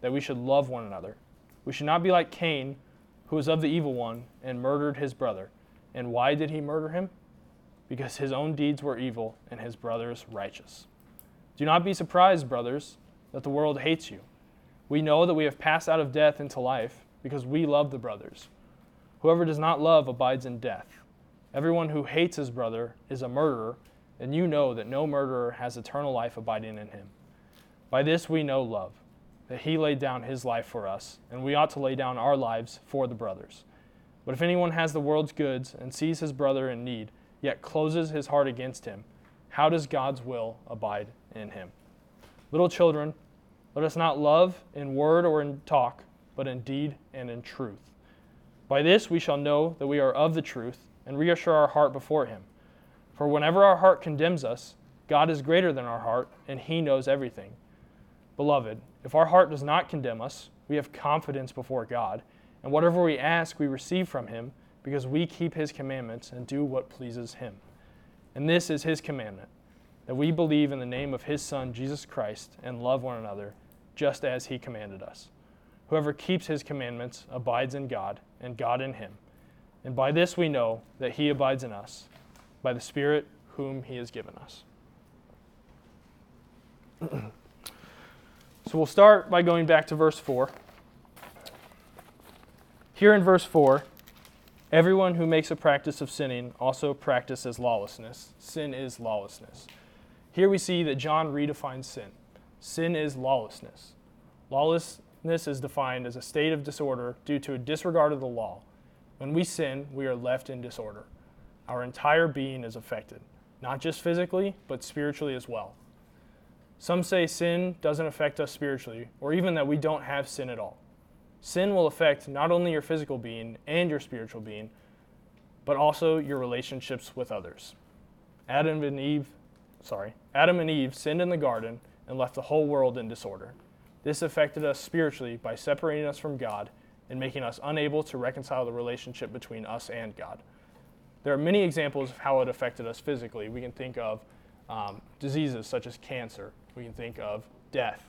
that we should love one another. We should not be like Cain, who was of the evil one and murdered his brother. And why did he murder him? Because his own deeds were evil and his brother's righteous. Do not be surprised, brothers, that the world hates you. We know that we have passed out of death into life because we love the brothers. Whoever does not love abides in death. Everyone who hates his brother is a murderer, and you know that no murderer has eternal life abiding in him. By this we know love, that he laid down his life for us, and we ought to lay down our lives for the brothers. But if anyone has the world's goods and sees his brother in need, yet closes his heart against him, how does God's will abide in him? Little children, let us not love in word or in talk, but in deed and in truth. By this we shall know that we are of the truth and reassure our heart before him. For whenever our heart condemns us, God is greater than our heart, and he knows everything. Beloved, if our heart does not condemn us, we have confidence before God, and whatever we ask, we receive from him, because we keep his commandments and do what pleases him. And this is his commandment that we believe in the name of his Son, Jesus Christ, and love one another, just as he commanded us. Whoever keeps his commandments abides in God, and God in him. And by this we know that he abides in us, by the Spirit whom he has given us. so we'll start by going back to verse 4. Here in verse 4, Everyone who makes a practice of sinning also practices lawlessness. Sin is lawlessness. Here we see that John redefines sin. Sin is lawlessness. Lawlessness is defined as a state of disorder due to a disregard of the law. When we sin, we are left in disorder. Our entire being is affected, not just physically, but spiritually as well. Some say sin doesn't affect us spiritually, or even that we don't have sin at all. Sin will affect not only your physical being and your spiritual being, but also your relationships with others. Adam and Eve, sorry, Adam and Eve sinned in the garden and left the whole world in disorder. This affected us spiritually by separating us from God and making us unable to reconcile the relationship between us and God. There are many examples of how it affected us physically. We can think of um, diseases such as cancer. We can think of death.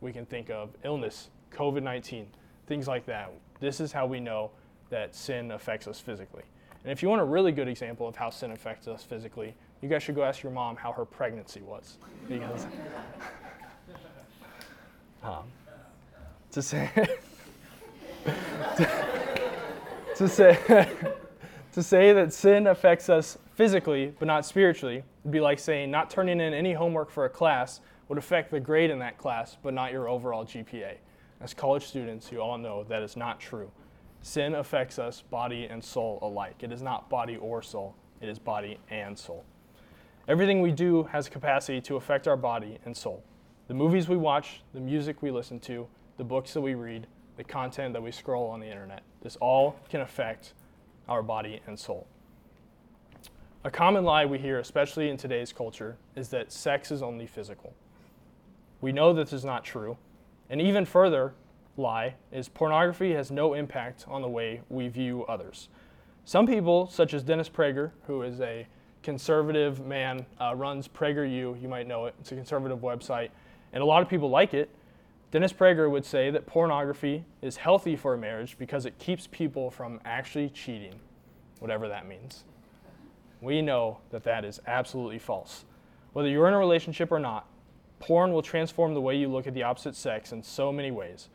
We can think of illness, COVID 19 things like that. This is how we know that sin affects us physically. And if you want a really good example of how sin affects us physically, you guys should go ask your mom how her pregnancy was. Because um, to say to, to say to say that sin affects us physically but not spiritually would be like saying not turning in any homework for a class would affect the grade in that class but not your overall GPA. As college students, you all know that is not true. Sin affects us, body and soul alike. It is not body or soul, it is body and soul. Everything we do has capacity to affect our body and soul. The movies we watch, the music we listen to, the books that we read, the content that we scroll on the internet, this all can affect our body and soul. A common lie we hear, especially in today's culture, is that sex is only physical. We know this is not true, an even further lie is pornography has no impact on the way we view others. Some people, such as Dennis Prager, who is a conservative man, uh, runs PragerU, you might know it, it's a conservative website, and a lot of people like it. Dennis Prager would say that pornography is healthy for a marriage because it keeps people from actually cheating, whatever that means. We know that that is absolutely false. Whether you're in a relationship or not, Porn will transform the way you look at the opposite sex in so many ways.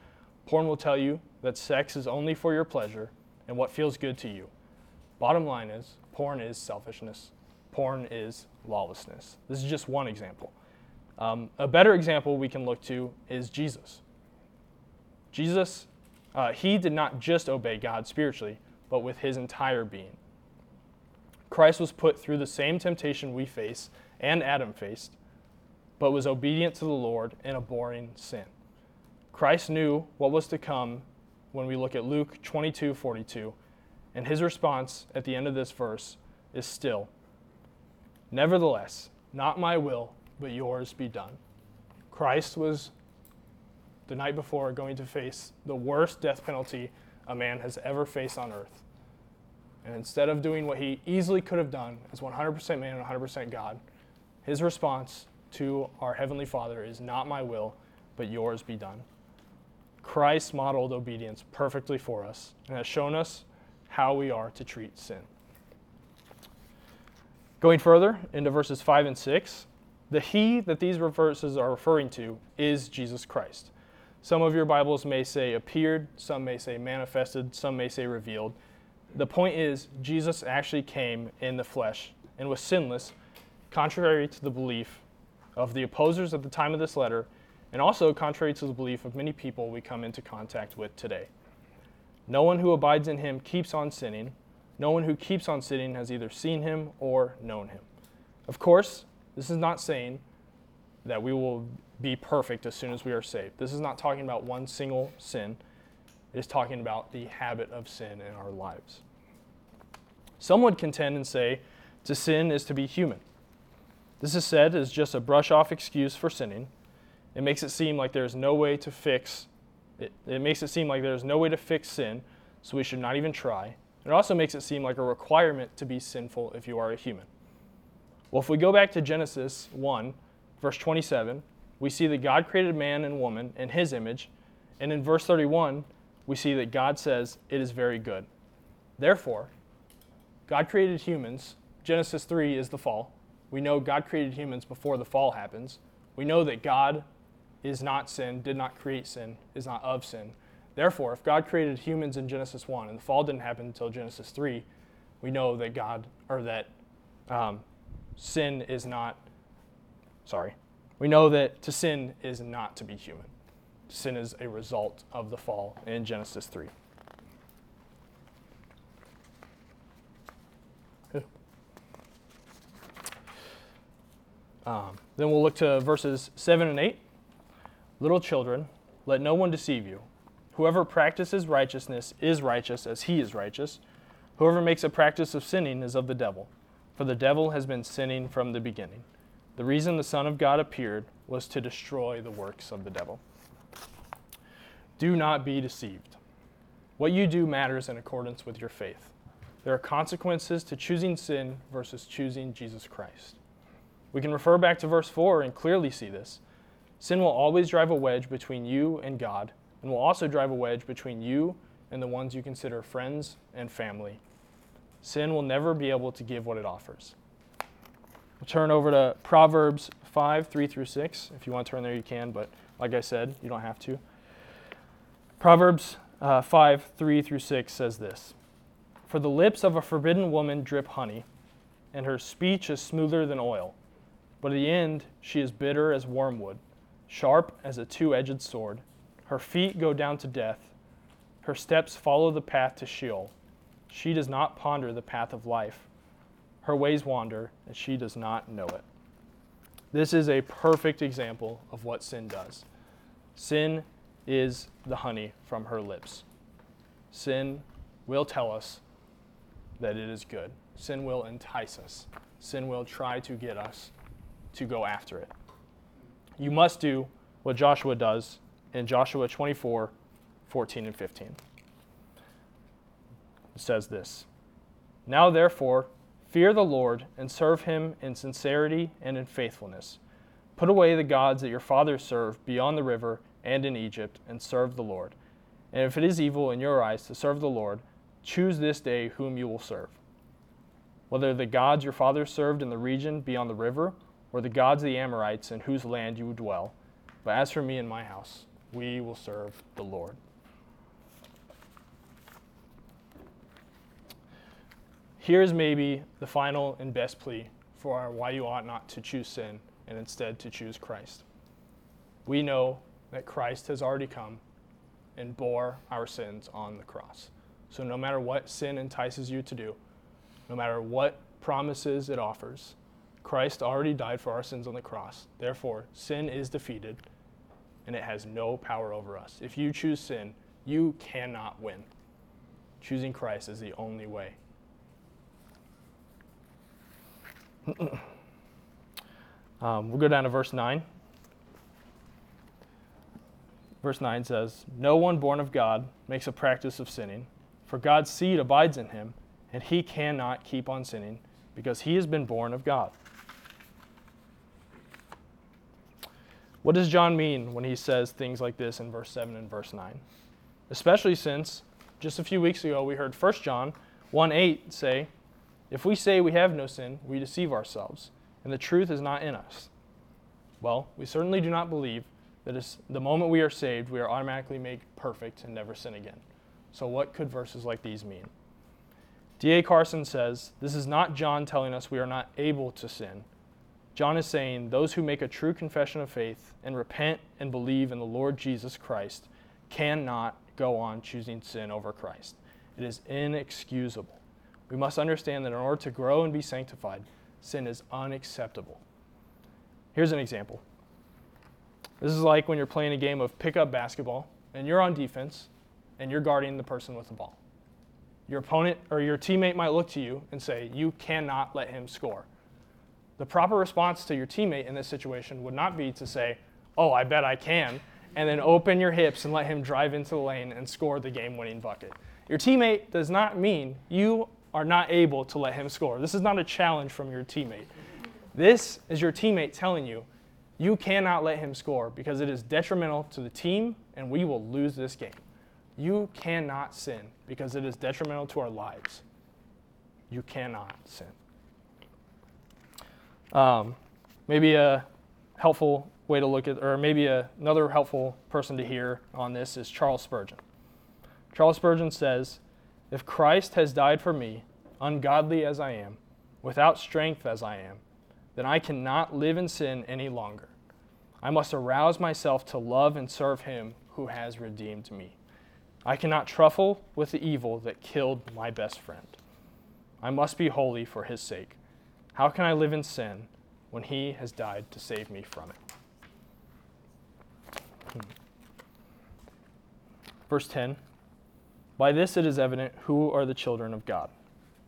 Porn will tell you that sex is only for your pleasure and what feels good to you. Bottom line is, porn is selfishness. Porn is lawlessness. This is just one example. Um, a better example we can look to is Jesus. Jesus, uh, he did not just obey God spiritually, but with his entire being. Christ was put through the same temptation we face and Adam faced, but was obedient to the Lord in abhorring sin. Christ knew what was to come when we look at Luke 22 42, and his response at the end of this verse is still, Nevertheless, not my will, but yours be done. Christ was the night before going to face the worst death penalty a man has ever faced on earth. And instead of doing what he easily could have done as 100% man and 100% God, his response to our Heavenly Father is not my will, but yours be done. Christ modeled obedience perfectly for us and has shown us how we are to treat sin. Going further into verses 5 and 6, the He that these verses are referring to is Jesus Christ. Some of your Bibles may say appeared, some may say manifested, some may say revealed. The point is, Jesus actually came in the flesh and was sinless, contrary to the belief of the opposers at the time of this letter, and also contrary to the belief of many people we come into contact with today. No one who abides in him keeps on sinning. No one who keeps on sinning has either seen him or known him. Of course, this is not saying that we will be perfect as soon as we are saved. This is not talking about one single sin. It is talking about the habit of sin in our lives. Some would contend and say to sin is to be human. This is said as just a brush off excuse for sinning. It makes it seem like there's no way to fix it, it makes it seem like there's no way to fix sin, so we should not even try. It also makes it seem like a requirement to be sinful if you are a human. Well, if we go back to Genesis 1, verse 27, we see that God created man and woman in his image. And in verse 31, we see that God says, It is very good. Therefore, God created humans. Genesis 3 is the fall. We know God created humans before the fall happens. We know that God is not sin, did not create sin, is not of sin. Therefore, if God created humans in Genesis 1 and the fall didn't happen until Genesis 3, we know that God, or that um, sin is not, sorry, we know that to sin is not to be human. Sin is a result of the fall in Genesis 3. Um, then we'll look to verses 7 and 8. Little children, let no one deceive you. Whoever practices righteousness is righteous as he is righteous. Whoever makes a practice of sinning is of the devil for the devil has been sinning from the beginning. The reason the Son of God appeared was to destroy the works of the devil. Do not be deceived. What you do matters in accordance with your faith. There are consequences to choosing sin versus choosing Jesus Christ. We can refer back to verse 4 and clearly see this. Sin will always drive a wedge between you and God, and will also drive a wedge between you and the ones you consider friends and family sin will never be able to give what it offers. We'll turn over to Proverbs 5, 3 through 6. If you want to turn there, you can, but like I said, you don't have to. Proverbs uh, 5, 3 through 6 says this For the lips of a forbidden woman drip honey, and her speech is smoother than oil. But at the end, she is bitter as wormwood, sharp as a two edged sword. Her feet go down to death, her steps follow the path to Sheol. She does not ponder the path of life. Her ways wander, and she does not know it. This is a perfect example of what sin does. Sin is the honey from her lips. Sin will tell us that it is good. Sin will entice us. Sin will try to get us to go after it. You must do what Joshua does in Joshua 24 14 and 15 says this Now therefore, fear the Lord and serve him in sincerity and in faithfulness. Put away the gods that your fathers served beyond the river and in Egypt and serve the Lord. And if it is evil in your eyes to serve the Lord, choose this day whom you will serve. Whether the gods your fathers served in the region beyond the river, or the gods of the Amorites in whose land you dwell. But as for me and my house, we will serve the Lord. Here's maybe the final and best plea for why you ought not to choose sin and instead to choose Christ. We know that Christ has already come and bore our sins on the cross. So, no matter what sin entices you to do, no matter what promises it offers, Christ already died for our sins on the cross. Therefore, sin is defeated and it has no power over us. If you choose sin, you cannot win. Choosing Christ is the only way. um, we'll go down to verse 9. Verse 9 says, No one born of God makes a practice of sinning, for God's seed abides in him, and he cannot keep on sinning because he has been born of God. What does John mean when he says things like this in verse 7 and verse 9? Especially since just a few weeks ago we heard 1 John 1 8 say, If we say we have no sin, we deceive ourselves, and the truth is not in us. Well, we certainly do not believe that is the moment we are saved, we are automatically made perfect and never sin again. So, what could verses like these mean? D.A. Carson says this is not John telling us we are not able to sin. John is saying those who make a true confession of faith and repent and believe in the Lord Jesus Christ cannot go on choosing sin over Christ. It is inexcusable. We must understand that in order to grow and be sanctified, sin is unacceptable. Here's an example this is like when you're playing a game of pickup basketball and you're on defense and you're guarding the person with the ball. Your opponent or your teammate might look to you and say, You cannot let him score. The proper response to your teammate in this situation would not be to say, Oh, I bet I can, and then open your hips and let him drive into the lane and score the game winning bucket. Your teammate does not mean you are not able to let him score. This is not a challenge from your teammate. This is your teammate telling you, you cannot let him score because it is detrimental to the team and we will lose this game. You cannot sin because it is detrimental to our lives. You cannot sin. Um, maybe a helpful way to look at, or maybe a, another helpful person to hear on this is Charles Spurgeon. Charles Spurgeon says, If Christ has died for me, ungodly as I am, without strength as I am, then I cannot live in sin any longer. I must arouse myself to love and serve him who has redeemed me. I cannot truffle with the evil that killed my best friend. I must be holy for his sake. How can I live in sin when he has died to save me from it? Hmm. Verse 10 By this it is evident who are the children of God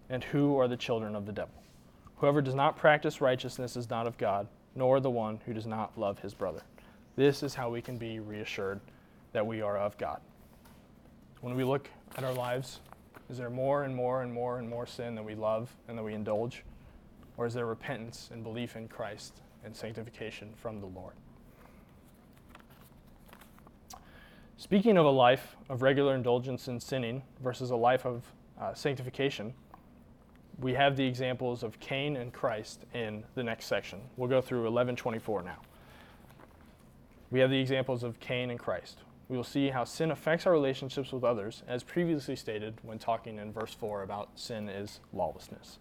and who are the children of the devil. Whoever does not practice righteousness is not of God, nor the one who does not love his brother. This is how we can be reassured that we are of God. When we look at our lives, is there more and more and more and more sin that we love and that we indulge? Or is there repentance and belief in Christ and sanctification from the Lord? Speaking of a life of regular indulgence in sinning versus a life of uh, sanctification, we have the examples of Cain and Christ in the next section. We'll go through 1124 now. We have the examples of Cain and Christ. We will see how sin affects our relationships with others, as previously stated when talking in verse 4 about sin is lawlessness.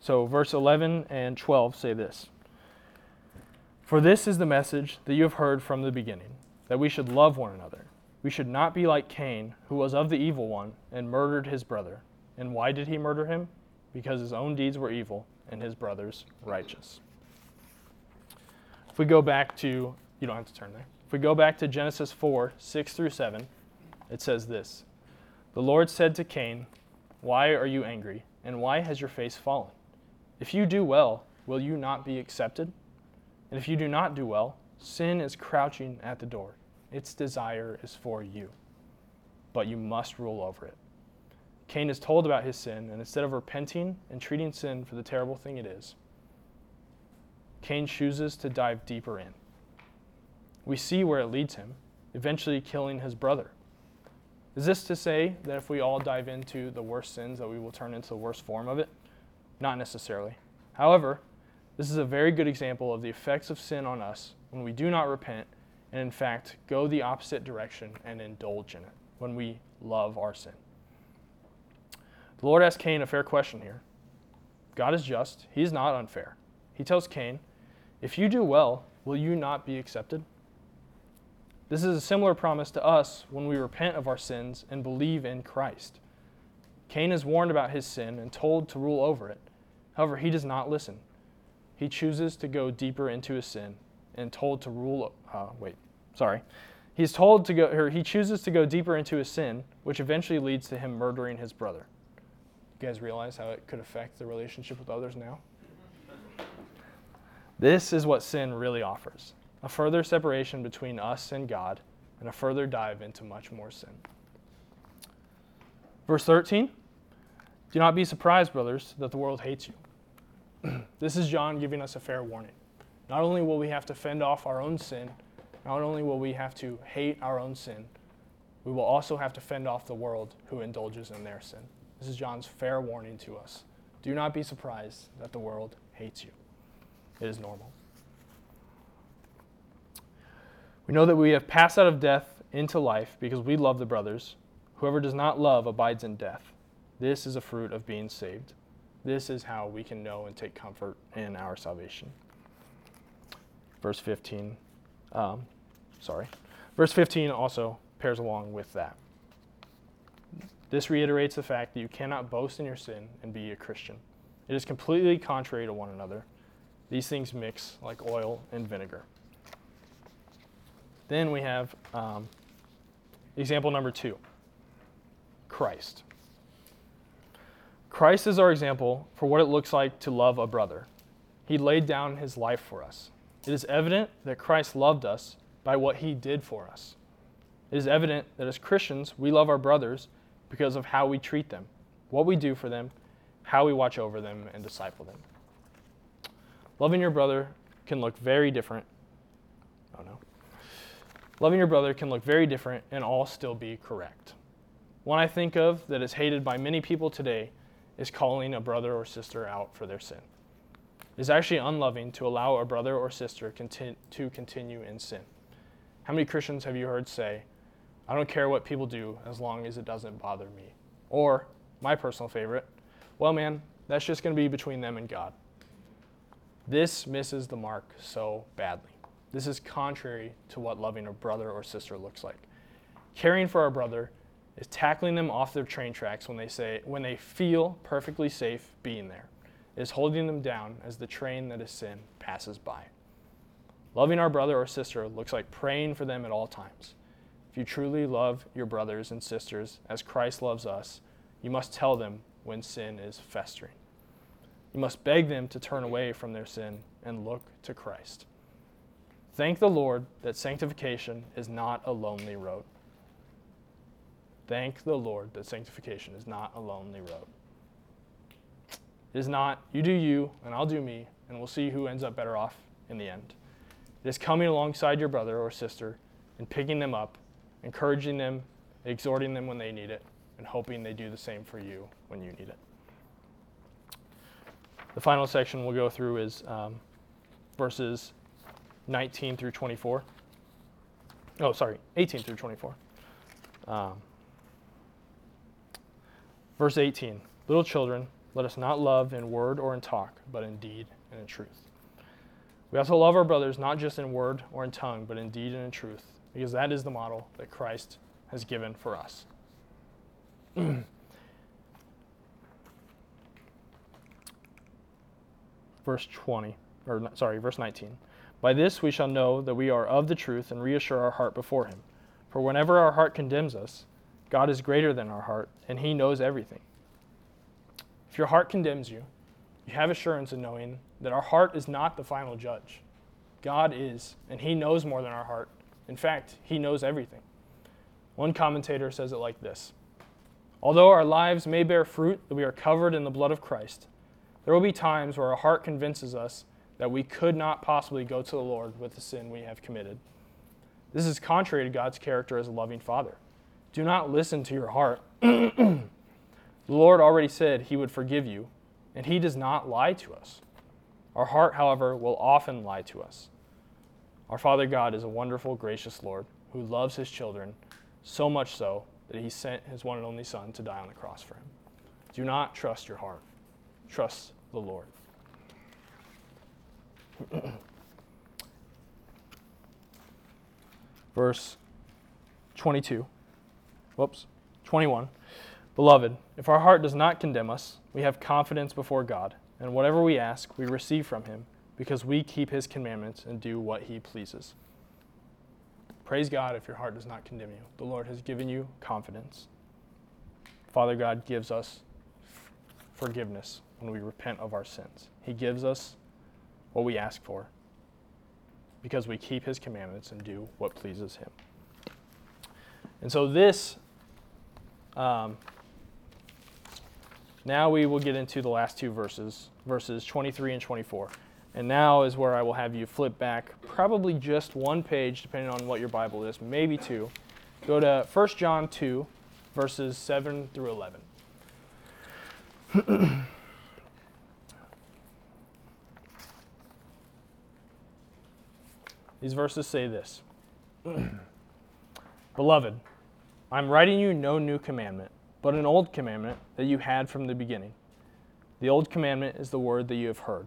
So, verse 11 and 12 say this For this is the message that you have heard from the beginning, that we should love one another. We should not be like Cain, who was of the evil one and murdered his brother. And why did he murder him? Because his own deeds were evil and his brother's righteous. If we go back to, you don't have to turn there. If we go back to Genesis 4 6 through 7, it says this The Lord said to Cain, Why are you angry? And why has your face fallen? If you do well, will you not be accepted? And if you do not do well, sin is crouching at the door. Its desire is for you, but you must rule over it. Cain is told about his sin, and instead of repenting and treating sin for the terrible thing it is, Cain chooses to dive deeper in. We see where it leads him, eventually killing his brother. Is this to say that if we all dive into the worst sins, that we will turn into the worst form of it? Not necessarily. However, this is a very good example of the effects of sin on us when we do not repent and, in fact, go the opposite direction and indulge in it, when we love our sin. The Lord asks Cain a fair question here. God is just, He is not unfair. He tells Cain, If you do well, will you not be accepted? This is a similar promise to us when we repent of our sins and believe in Christ. Cain is warned about his sin and told to rule over it. However, he does not listen. He chooses to go deeper into his sin and told to rule. Uh, wait, sorry. He's told to go, or he chooses to go deeper into his sin, which eventually leads to him murdering his brother. You guys realize how it could affect the relationship with others now? This is what sin really offers a further separation between us and God, and a further dive into much more sin. Verse 13 Do not be surprised, brothers, that the world hates you. this is John giving us a fair warning. Not only will we have to fend off our own sin, not only will we have to hate our own sin, we will also have to fend off the world who indulges in their sin. This is John's fair warning to us. Do not be surprised that the world hates you. It is normal. We know that we have passed out of death into life because we love the brothers. Whoever does not love abides in death. This is a fruit of being saved. This is how we can know and take comfort in our salvation. Verse 15. Um, sorry. Verse 15 also pairs along with that. This reiterates the fact that you cannot boast in your sin and be a Christian. It is completely contrary to one another. These things mix like oil and vinegar. Then we have um, example number two Christ. Christ is our example for what it looks like to love a brother. He laid down his life for us. It is evident that Christ loved us by what he did for us. It is evident that as Christians, we love our brothers because of how we treat them, what we do for them, how we watch over them and disciple them. Loving your brother can look very different. Oh no. Loving your brother can look very different and all still be correct. One I think of that is hated by many people today is calling a brother or sister out for their sin. It is actually unloving to allow a brother or sister conti- to continue in sin. How many Christians have you heard say, I don't care what people do as long as it doesn't bother me? Or, my personal favorite, well, man, that's just going to be between them and God. This misses the mark so badly. This is contrary to what loving a brother or sister looks like. Caring for our brother is tackling them off their train tracks when they say when they feel perfectly safe being there. It is holding them down as the train that is sin passes by. Loving our brother or sister looks like praying for them at all times. If you truly love your brothers and sisters as Christ loves us, you must tell them when sin is festering. You must beg them to turn away from their sin and look to Christ. Thank the Lord that sanctification is not a lonely road. Thank the Lord that sanctification is not a lonely road. It is not, you do you, and I'll do me, and we'll see who ends up better off in the end. It is coming alongside your brother or sister and picking them up, encouraging them, exhorting them when they need it, and hoping they do the same for you when you need it. The final section we'll go through is um, verses 19 through 24. Oh, sorry, 18 through 24. Um, verse 18 Little children, let us not love in word or in talk, but in deed and in truth. We also love our brothers not just in word or in tongue, but in deed and in truth, because that is the model that Christ has given for us. verse 20, or sorry, verse 19. By this we shall know that we are of the truth and reassure our heart before Him. For whenever our heart condemns us, God is greater than our heart, and He knows everything. If your heart condemns you, you have assurance in knowing that our heart is not the final judge. God is, and He knows more than our heart. In fact, He knows everything. One commentator says it like this Although our lives may bear fruit that we are covered in the blood of Christ, there will be times where our heart convinces us that we could not possibly go to the Lord with the sin we have committed. This is contrary to God's character as a loving Father. Do not listen to your heart. the Lord already said he would forgive you, and he does not lie to us. Our heart, however, will often lie to us. Our Father God is a wonderful, gracious Lord who loves his children so much so that he sent his one and only Son to die on the cross for him. Do not trust your heart. Trust the Lord. Verse 22. Whoops. 21. Beloved, if our heart does not condemn us, we have confidence before God, and whatever we ask, we receive from him, because we keep his commandments and do what he pleases. Praise God if your heart does not condemn you. The Lord has given you confidence. Father God gives us forgiveness when we repent of our sins. He gives us what we ask for because we keep his commandments and do what pleases him. And so, this, um, now we will get into the last two verses, verses 23 and 24. And now is where I will have you flip back probably just one page, depending on what your Bible is, maybe two. Go to 1 John 2, verses 7 through 11. These verses say this Beloved, I'm writing you no new commandment, but an old commandment that you had from the beginning. The old commandment is the word that you have heard.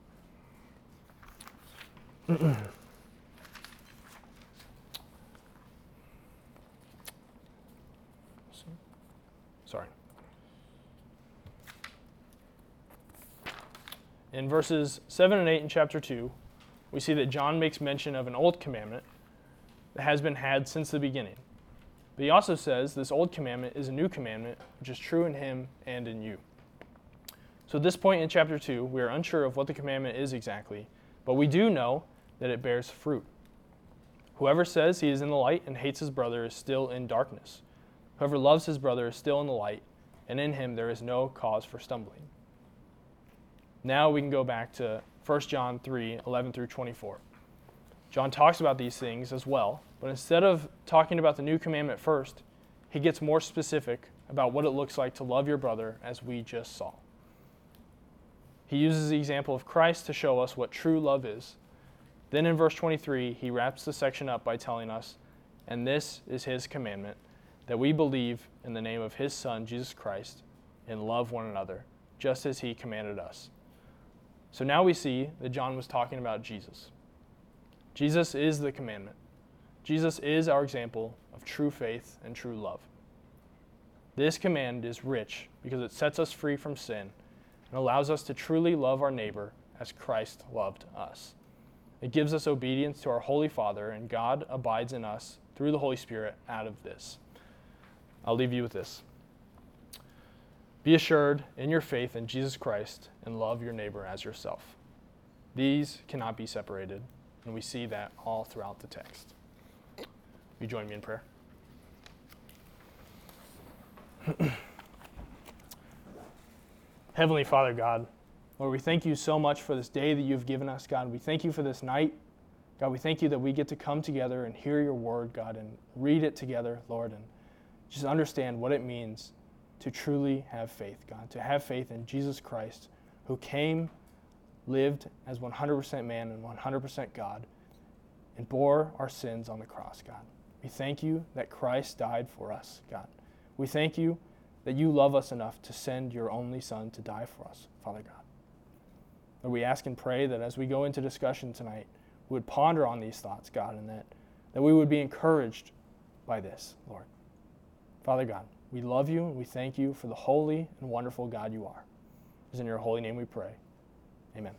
Sorry. In verses 7 and 8 in chapter 2, we see that John makes mention of an old commandment that has been had since the beginning. But he also says this old commandment is a new commandment, which is true in him and in you. So at this point in chapter 2, we are unsure of what the commandment is exactly, but we do know that it bears fruit. Whoever says he is in the light and hates his brother is still in darkness. Whoever loves his brother is still in the light, and in him there is no cause for stumbling. Now we can go back to 1 John 3 11 through 24. John talks about these things as well, but instead of talking about the new commandment first, he gets more specific about what it looks like to love your brother as we just saw. He uses the example of Christ to show us what true love is. Then in verse 23, he wraps the section up by telling us, And this is his commandment, that we believe in the name of his Son, Jesus Christ, and love one another, just as he commanded us. So now we see that John was talking about Jesus. Jesus is the commandment. Jesus is our example of true faith and true love. This command is rich because it sets us free from sin and allows us to truly love our neighbor as Christ loved us. It gives us obedience to our Holy Father, and God abides in us through the Holy Spirit out of this. I'll leave you with this. Be assured in your faith in Jesus Christ and love your neighbor as yourself. These cannot be separated, and we see that all throughout the text. You join me in prayer? Heavenly Father God, Lord, we thank you so much for this day that you've given us, God. We thank you for this night. God, we thank you that we get to come together and hear your word, God, and read it together, Lord, and just understand what it means to truly have faith, God, to have faith in Jesus Christ, who came, lived as 100% man and 100% God, and bore our sins on the cross, God. We thank you that Christ died for us, God. We thank you that you love us enough to send your only Son to die for us, Father God. Lord, we ask and pray that as we go into discussion tonight, we would ponder on these thoughts, God, and that, that we would be encouraged by this, Lord. Father God, we love you and we thank you for the holy and wonderful God you are. It is in your holy name we pray. Amen.